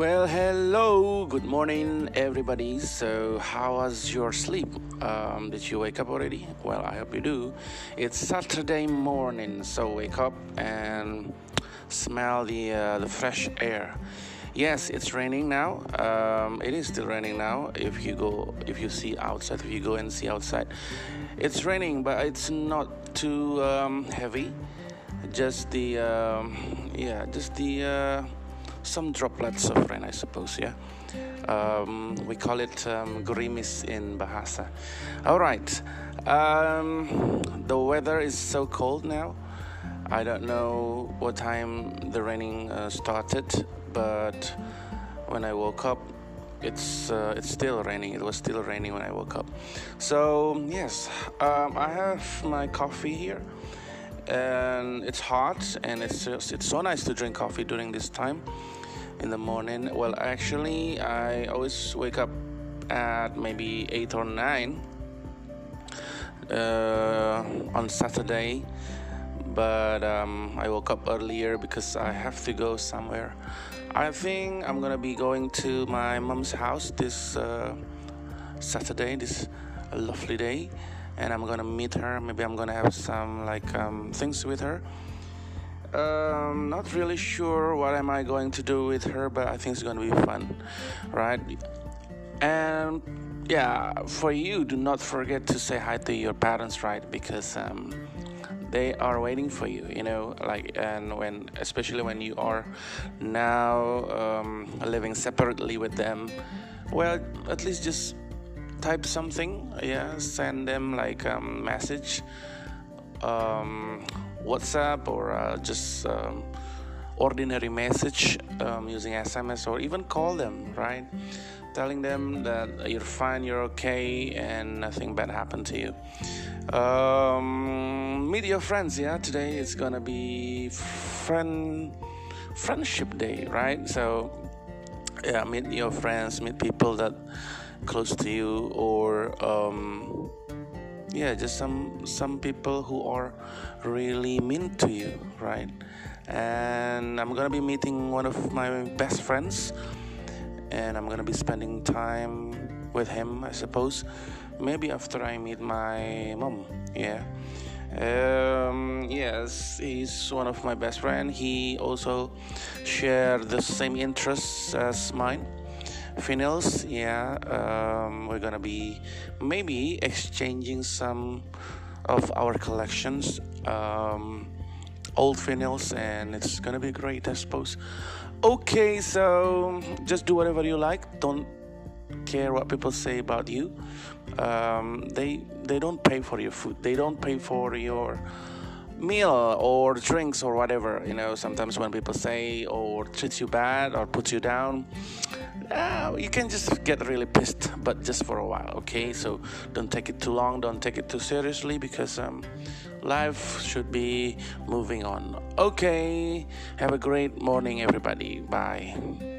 Well, hello, good morning, everybody. So, how was your sleep? Um, did you wake up already? Well, I hope you do. It's Saturday morning, so wake up and smell the uh, the fresh air. Yes, it's raining now. Um, it is still raining now. If you go, if you see outside, if you go and see outside, it's raining, but it's not too um, heavy. Just the um, yeah, just the. Uh, some droplets of rain, I suppose. Yeah, um, we call it um, gerimis in Bahasa. All right, um, the weather is so cold now. I don't know what time the raining uh, started, but when I woke up, it's uh, it's still raining. It was still raining when I woke up. So yes, um, I have my coffee here and it's hot and it's just, it's so nice to drink coffee during this time in the morning. Well actually i always wake up at maybe 8 or 9 uh, on saturday but um, i woke up earlier because i have to go somewhere. I think i'm gonna be going to my mom's house this uh, saturday this lovely day and I'm gonna meet her. Maybe I'm gonna have some like um, things with her. Um, not really sure what am I going to do with her, but I think it's gonna be fun, right? And yeah, for you, do not forget to say hi to your parents, right? Because um, they are waiting for you, you know. Like, and when, especially when you are now um, living separately with them, well, at least just type something yeah send them like a um, message um, whatsapp or uh, just um, ordinary message um, using sms or even call them right? Telling them that you're fine you're okay and nothing bad happened to you. Um, meet your friends yeah today it's gonna be friend friendship day right? So yeah meet your friends meet people that close to you or um, yeah just some some people who are really mean to you right? And i'm gonna be meeting one of my best friends and i'm gonna be spending time with him i suppose maybe after i meet my mom yeah? Um, yes he's one of my best friend. He also share the same interests as mine vinyls yeah um, we're gonna be maybe exchanging some of our collections um, old vinyls and it's gonna be great i suppose. Okay so just do whatever you like. Don't care what people say about you. Um, they they don't pay for your food. They don't pay for your meal or drinks or whatever you know sometimes when people say or treat you bad or put you down uh, you can just get really pissed but just for a while okay? So don't take it too long don't take it too seriously because um, life should be moving on. Okay have a great morning everybody. Bye